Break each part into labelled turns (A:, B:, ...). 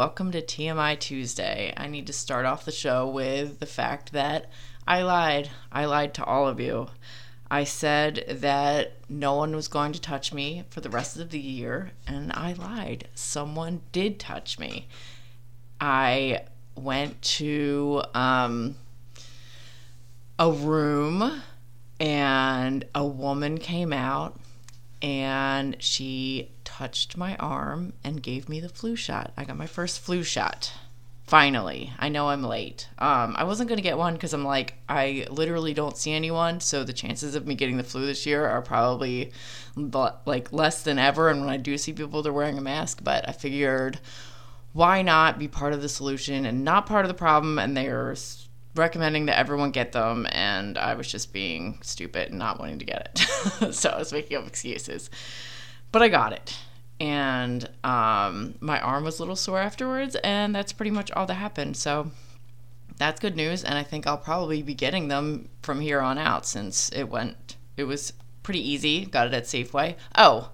A: welcome to TMI Tuesday. I need to start off the show with the fact that I lied. I lied to all of you. I said that no one was going to touch me for the rest of the year, and I lied. Someone did touch me. I went to um, a room, and a woman came out, and she touched my arm and gave me the flu shot. I got my first flu shot. Finally, I know I'm late. Um, I wasn't gonna get one because I'm like I literally don't see anyone, so the chances of me getting the flu this year are probably like less than ever. And when I do see people, they're wearing a mask. But I figured, why not be part of the solution and not part of the problem? And they're recommending that everyone get them, and I was just being stupid and not wanting to get it. so I was making up excuses, but I got it and um, my arm was a little sore afterwards, and that's pretty much all that happened. So that's good news, and I think I'll probably be getting them from here on out since it went. It was pretty easy. Got it at Safeway. Oh,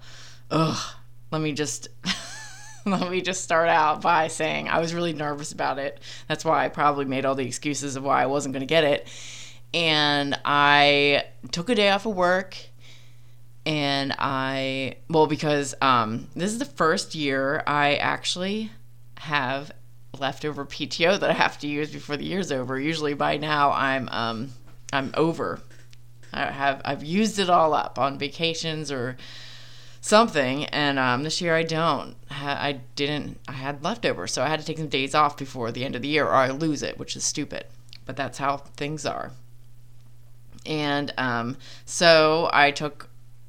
A: ugh. Let me just. let me just start out by saying I was really nervous about it. That's why I probably made all the excuses of why I wasn't going to get it. And I took a day off of work and I well because um, this is the first year I actually have leftover PTO that I have to use before the year's over. Usually by now I'm um, I'm over. I have I've used it all up on vacations or something, and um, this year I don't. I didn't. I had leftover, so I had to take some days off before the end of the year, or I lose it, which is stupid. But that's how things are. And um, so I took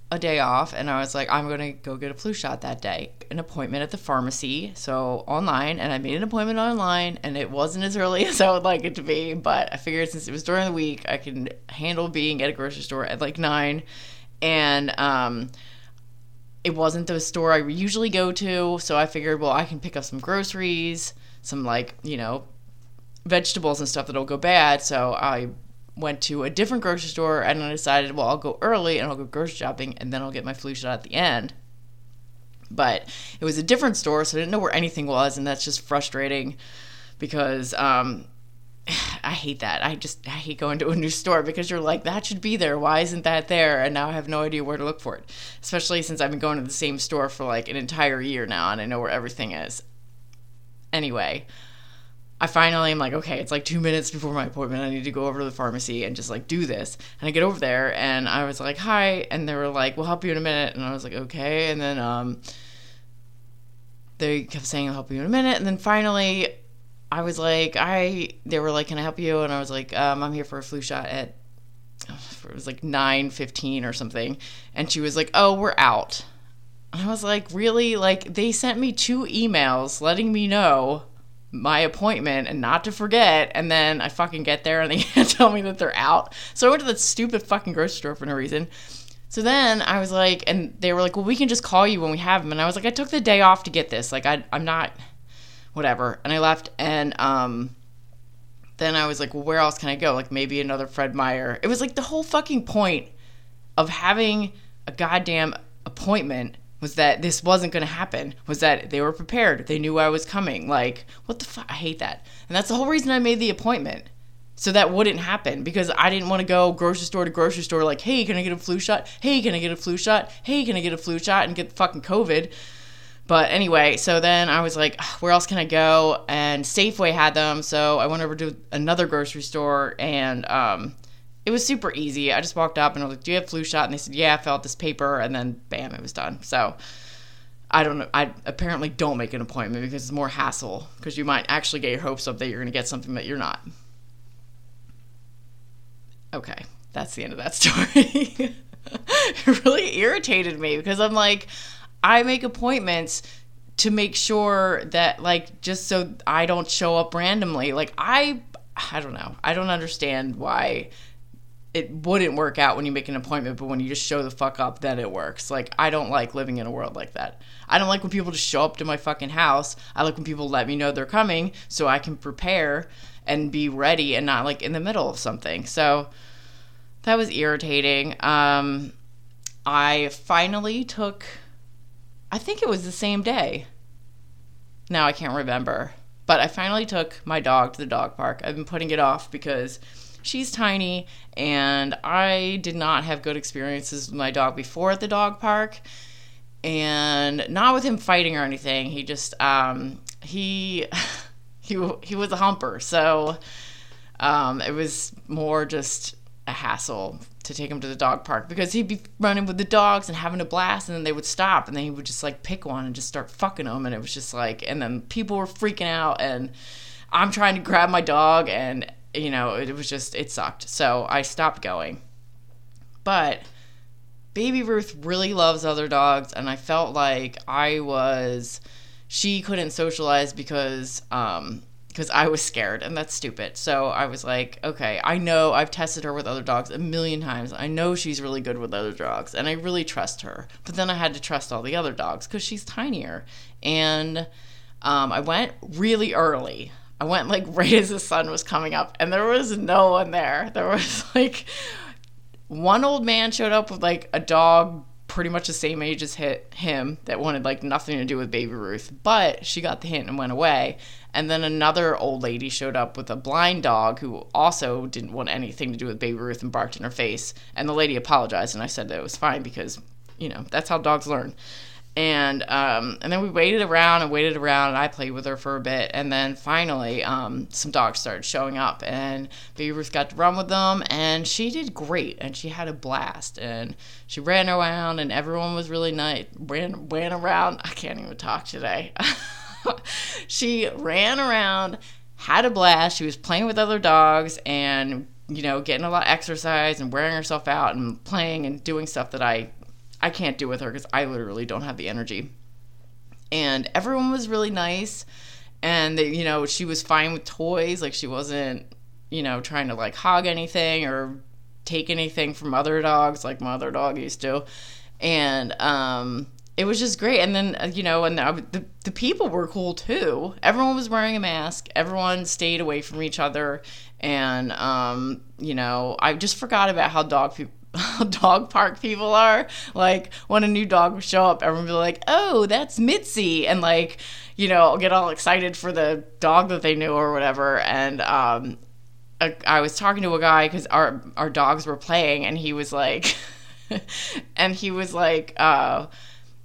A: a day off and I was like, I'm going to go get a flu shot that day. An appointment at the pharmacy, so online, and I made an appointment online, and it wasn't as early as I would like it to be, but I figured since it was during the week, I can handle being at a grocery store at like nine, and um, it wasn't the store I usually go to, so I figured, well, I can pick up some groceries, some like you know, vegetables and stuff that'll go bad, so I went to a different grocery store and I decided, well, I'll go early and I'll go grocery shopping and then I'll get my flu shot at the end. But it was a different store, so I didn't know where anything was, and that's just frustrating because um, I hate that. I just I hate going to a new store because you're like, that should be there. Why isn't that there? And now I have no idea where to look for it. Especially since I've been going to the same store for like an entire year now and I know where everything is. Anyway, I finally am like, okay, it's like two minutes before my appointment. I need to go over to the pharmacy and just like do this. And I get over there and I was like, hi. And they were like, we'll help you in a minute. And I was like, okay. And then um, they kept saying, I'll help you in a minute. And then finally, I was like, I, they were like, can I help you? And I was like, um, I'm here for a flu shot at, it was like 9.15 or something. And she was like, oh, we're out. And I was like, really? Like, they sent me two emails letting me know my appointment and not to forget. And then I fucking get there and they can't tell me that they're out. So I went to that stupid fucking grocery store for no reason. So then I was like, and they were like, well, we can just call you when we have them. And I was like, I took the day off to get this. Like, I, I'm not, whatever. And I left. And um, then I was like, well, where else can I go? Like, maybe another Fred Meyer. It was like the whole fucking point of having a goddamn appointment was that this wasn't going to happen was that they were prepared they knew i was coming like what the fuck i hate that. And that's the whole reason i made the appointment so that wouldn't happen because i didn't want to go grocery store to grocery store like hey can i get a flu shot? Hey can i get a flu shot? Hey can i get a flu shot and get fucking covid? But anyway so then i was like where else can i go? And safeway had them so i went over to another grocery store and um it was super easy. I just walked up and I was like, "Do you have flu shot?" And they said, "Yeah." I filled out this paper, and then bam, it was done. So I don't know. I apparently don't make an appointment because it's more hassle because you might actually get your hopes up that you're going to get something that you're not. Okay, that's the end of that story. it really irritated me because I'm like, I make appointments to make sure that like just so I don't show up randomly. Like I I don't know. I don't understand why it wouldn't work out when you make an appointment, but when you just show the fuck up, then it works. Like, I don't like living in a world like that. I don't like when people just show up to my fucking house. I like when people let me know they're coming so I can prepare and be ready and not like in the middle of something. So that was irritating. Um, I finally took, I think it was the same day. now I can't remember. But I finally took my dog to the dog park. I've been putting it off because she's tiny and I did not have good experiences with my dog before at the dog park. And not with him fighting or anything. He just um he he he was a humper. So um it was more just a hassle to take him to the dog park because he'd be running with the dogs and having a blast and then they would stop and then he would just like pick one and just start fucking them and it was just like and then people were freaking out and I'm trying to grab my dog and you know it was just it sucked so I stopped going but baby Ruth really loves other dogs and I felt like I was she couldn't socialize because um because I was scared and that's stupid. So I was like, okay, I know I've tested her with other dogs a million times. I know she's really good with other dogs and I really trust her. But then I had to trust all the other dogs because she's tinier. And um, I went really early. I went like right as the sun was coming up and there was no one there. There was like one old man showed up with like a dog pretty much the same age as hit him that wanted like nothing to do with baby ruth but she got the hint and went away. And then another old lady showed up with a blind dog who also didn't want anything to do with baby ruth and barked in her face. And the lady apologized and i said that it was fine because you know that's how dogs learn and um, and then we waited around and waited around and I played with her for a bit and then finally um, some dogs started showing up and Baby Ruth got to run with them and she did great and she had a blast and she ran around and everyone was really nice ran ran around. I can't even talk today. She ran around had a blast she was playing with other dogs and you know getting a lot of exercise and wearing herself out and playing and doing stuff that I I can't do with her because I literally don't have the energy. And everyone was really nice. And, they, you know, she was fine with toys. Like, she wasn't, you know, trying to like hog anything or take anything from other dogs like my other dog used to. And, um, it was just great. And then, uh, you know, and the, the, the people were cool too. Everyone was wearing a mask. Everyone stayed away from each other. And, um, you know, I just forgot about how dog people dog park people are. Like when a new dog would show up, everyone would be like, "Oh, that's Mitzi," and like, you know, get all excited for the dog that they knew or whatever. And um, I, was talking to a guy because our our dogs were playing, and he was like, and he was like, uh,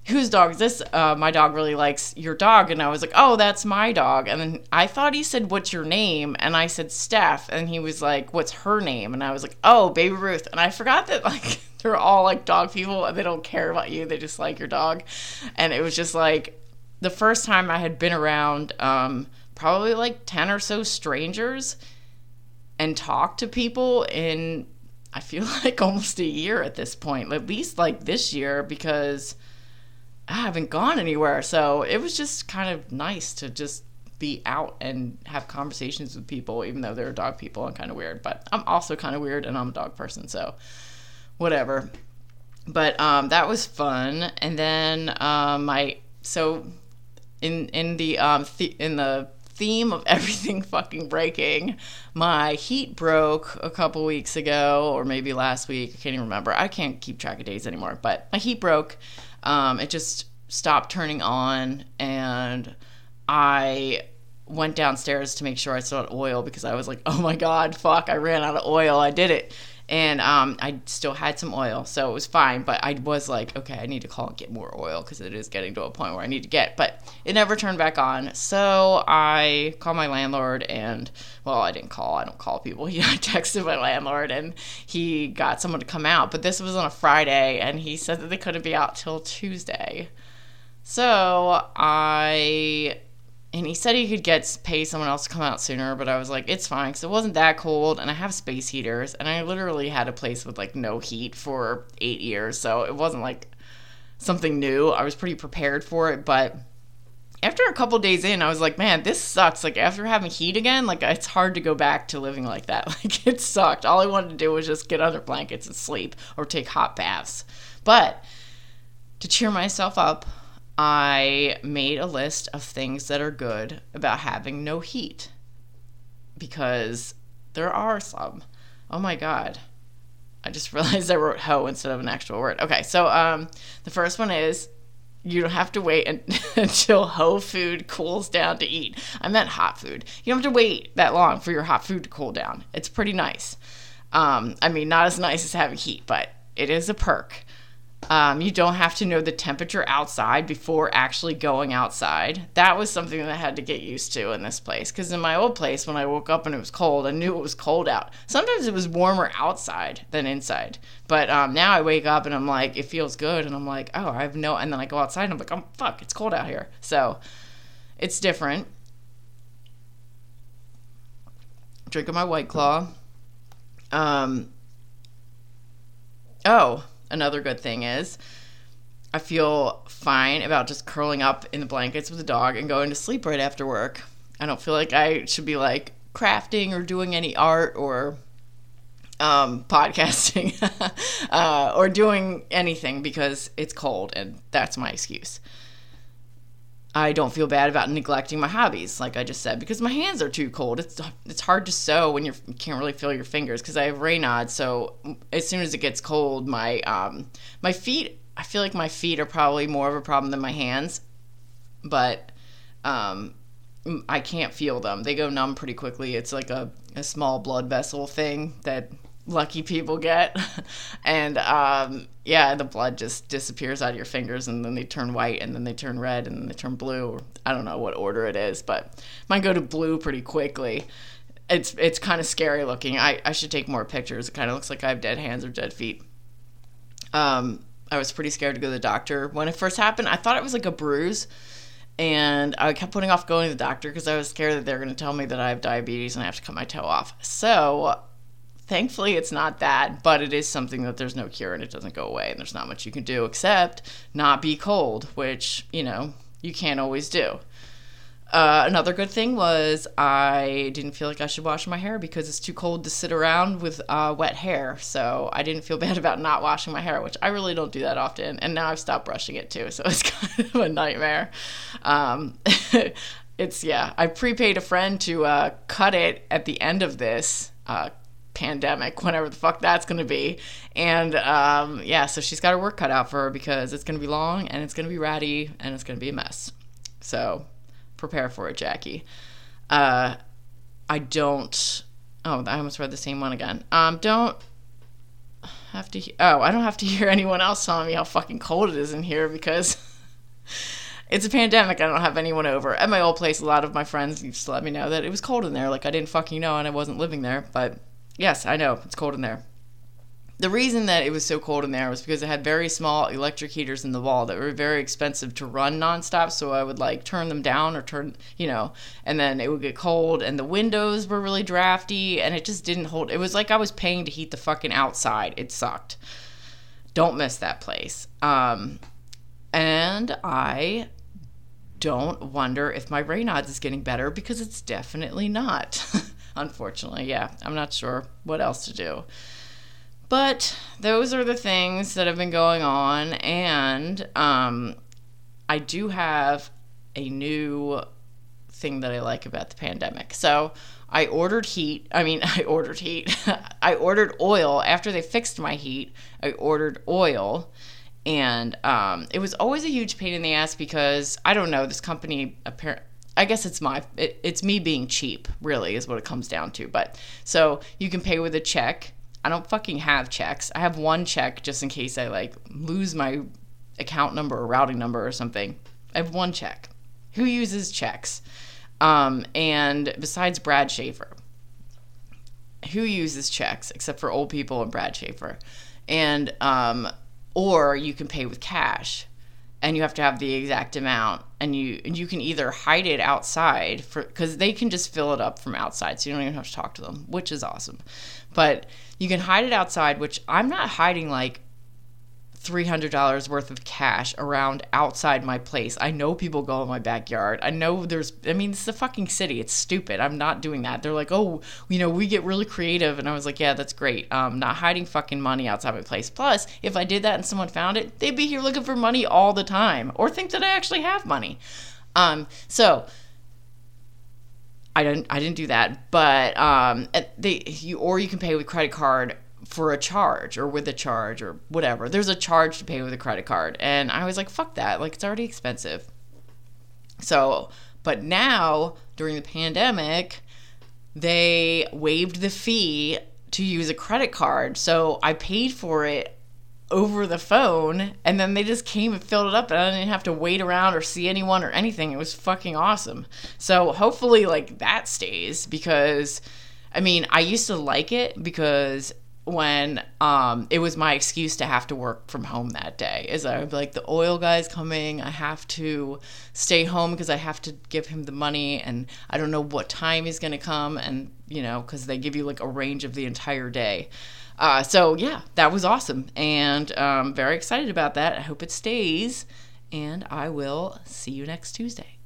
A: whose dog is this? Uh, my dog really likes your dog. And I was like, oh, that's my dog. And then I thought he said, what's your name? And I said, Steph. And he was like, what's her name? And I was like, oh, Baby Ruth. And I forgot that, like, they're all like dog people and they don't care about you. They just like your dog. And it was just like the first time I had been around um, probably like 10 or so strangers and talked to people in, I feel like almost a year at this point, at least like this year, because I haven't gone anywhere. So it was just kind of nice to just be out and have conversations with people, even though they're dog people and kind of weird. But I'm also kind of weird and I'm a dog person, so whatever. But um, that was fun. And then um, my so in in the um th- in the theme of everything fucking breaking, my heat broke a couple weeks ago, or maybe last week. I can't even remember. I can't keep track of days anymore. But my heat broke um, it just stopped turning on, and I went downstairs to make sure I still had oil because I was like, oh my god, fuck, I ran out of oil. I did it. And um, I still had some oil, so it was fine. But I was like, okay, I need to call and get more oil because it is getting to a point where I need to get. But it never turned back on. So I called my landlord, and well, I didn't call. I don't call people. He, I texted my landlord, and he got someone to come out. But this was on a Friday, and he said that they couldn't be out till Tuesday. So I and he said he could get pay someone else to come out sooner but i was like it's fine because it wasn't that cold and i have space heaters and i literally had a place with like no heat for eight years so it wasn't like something new. I was pretty prepared for it but after a couple days in i was like man this sucks. Like after having heat again like it's hard to go back to living like that. Like it sucked. All i wanted to do was just get under blankets and sleep or take hot baths. But to cheer myself up I made a list of things that are good about having no heat because there are some. Oh my god. I just realized I wrote ho instead of an actual word. Okay, so um, the first one is you don't have to wait until whole food cools down to eat. I meant hot food. You don't have to wait that long for your hot food to cool down. It's pretty nice. Um, I mean, not as nice as having heat, but it is a perk. Um, you don't have to know the temperature outside before actually going outside. That was something that I had to get used to in this place. Because in my old place, when I woke up and it was cold, I knew it was cold out. Sometimes it was warmer outside than inside. But um, now I wake up and I'm like, it feels good. And I'm like, oh, I have no. And then I go outside and I'm like, oh, fuck, it's cold out here. So it's different. Drinking my White Claw. Um, oh, another good thing is I feel fine about just curling up in the blankets with the dog and going to sleep right after work. I don't feel like I should be like crafting or doing any art or um, podcasting uh, or doing anything because it's cold and that's my excuse. I don't feel bad about neglecting my hobbies, like I just said, because my hands are too cold. It's it's hard to sew when you're, can't really feel your fingers because I have Raynaud. So as soon as it gets cold, my um my feet, I feel like my feet are probably more of a problem than my hands, but um I can't feel them. They go numb pretty quickly. It's like a, a small blood vessel thing that lucky people get. and um, yeah, the blood just disappears out of your fingers and then they turn white and then they turn red and then they turn blue. I don't know what order it is, but mine go to blue pretty quickly. It's it's kind of scary looking. I, I should take more pictures. It kind of looks like I have dead hands or dead feet. Um, I was pretty scared to go to the doctor. When it first happened, I thought it was like a bruise. And I kept putting off going to the doctor because I was scared that they're going to tell me that I have diabetes and I have to cut my toe off. So thankfully it's not that but it is something that there's no cure and it doesn't go away and there's not much you can do except not be cold which you know you can't always do uh, another good thing was I didn't feel like I should wash my hair because it's too cold to sit around with uh, wet hair. So I didn't feel bad about not washing my hair, which I really don't do that often. And now I've stopped brushing it too, so it's kind of a nightmare. Um, it's yeah, I prepaid a friend to uh, cut it at the end of this uh, pandemic, whenever the fuck that's going to be. And um, yeah, so she's got her work cut out for her because it's going to be long and it's going to be ratty and it's going to be a mess. So prepare for it, Jackie. Uh, I don't. Oh, I almost read the same one again. Um, don't have to. Oh, I don't have to hear anyone else telling me how fucking cold it is in here because. it's a pandemic. I don't have anyone over. At my old place, a lot of my friends used to let me know that it was cold in there. Like I didn't fucking know and I wasn't living there. But Yes, I know. It's cold in there. The reason that it was so cold in there was because it had very small electric heaters in the wall that were very expensive to run nonstop. So I would like turn them down or turn, you know, and then it would get cold. And the windows were really drafty and it just didn't hold. It was like I was paying to heat the fucking outside. It sucked. Don't miss that place. Um, and I don't wonder if my Raynaud's is getting better because it's definitely not. unfortunately. Yeah, I'm not sure what else to do. But those are the things that have been going on, and um, I do have a new thing that I like about the pandemic. So I ordered heat. I mean, I ordered heat. I ordered oil after they fixed my heat. I ordered oil, and um, it was always a huge pain in the ass because I don't know this company apparently I guess it's my it, it's me being cheap, really, is what it comes down to. But so you can pay with a check. I don't fucking have checks. I have one check just in case I like lose my account number or routing number or something. I have one check. Who uses checks? Um, and besides Brad Schaefer, who uses checks except for old people and Brad Schaefer? And um, or you can pay with cash and you have to have the exact amount and you and you can either hide it outside for because they can just fill it up from outside so you don't even have to talk to them which is awesome. But you can hide it outside which i'm not hiding like $300 worth of cash around outside my place. I know people go in my backyard. I know there's, I mean, it's a fucking city. It's stupid. I'm not doing that. They're like, oh, you know, we get really creative. And I was like, yeah, that's great. Um, not hiding fucking money outside my place. Plus, if I did that and someone found it, they'd be here looking for money all the time or think that I actually have money. Um, so, I didn't I didn't do that, but um, they you or you can pay with credit card for a charge or with a charge or whatever. There's a charge to pay with a credit card. And I was like, fuck that. Like, it's already expensive. So, but now during the pandemic, they waived the fee to use a credit card. So I paid for it over the phone and then they just came and filled it up and I didn't have to wait around or see anyone or anything. It was fucking awesome. So hopefully like that stays because I mean, I used to like it because when um, it was my excuse to have to work from home that day is i would like the oil guy's coming. I have to stay home because i have to give him the money and i don't know what time he's going to come and you know because they give you like a range of the entire day. Uh, so yeah that was awesome and um, very excited about that. I hope it stays and i will see you next tuesday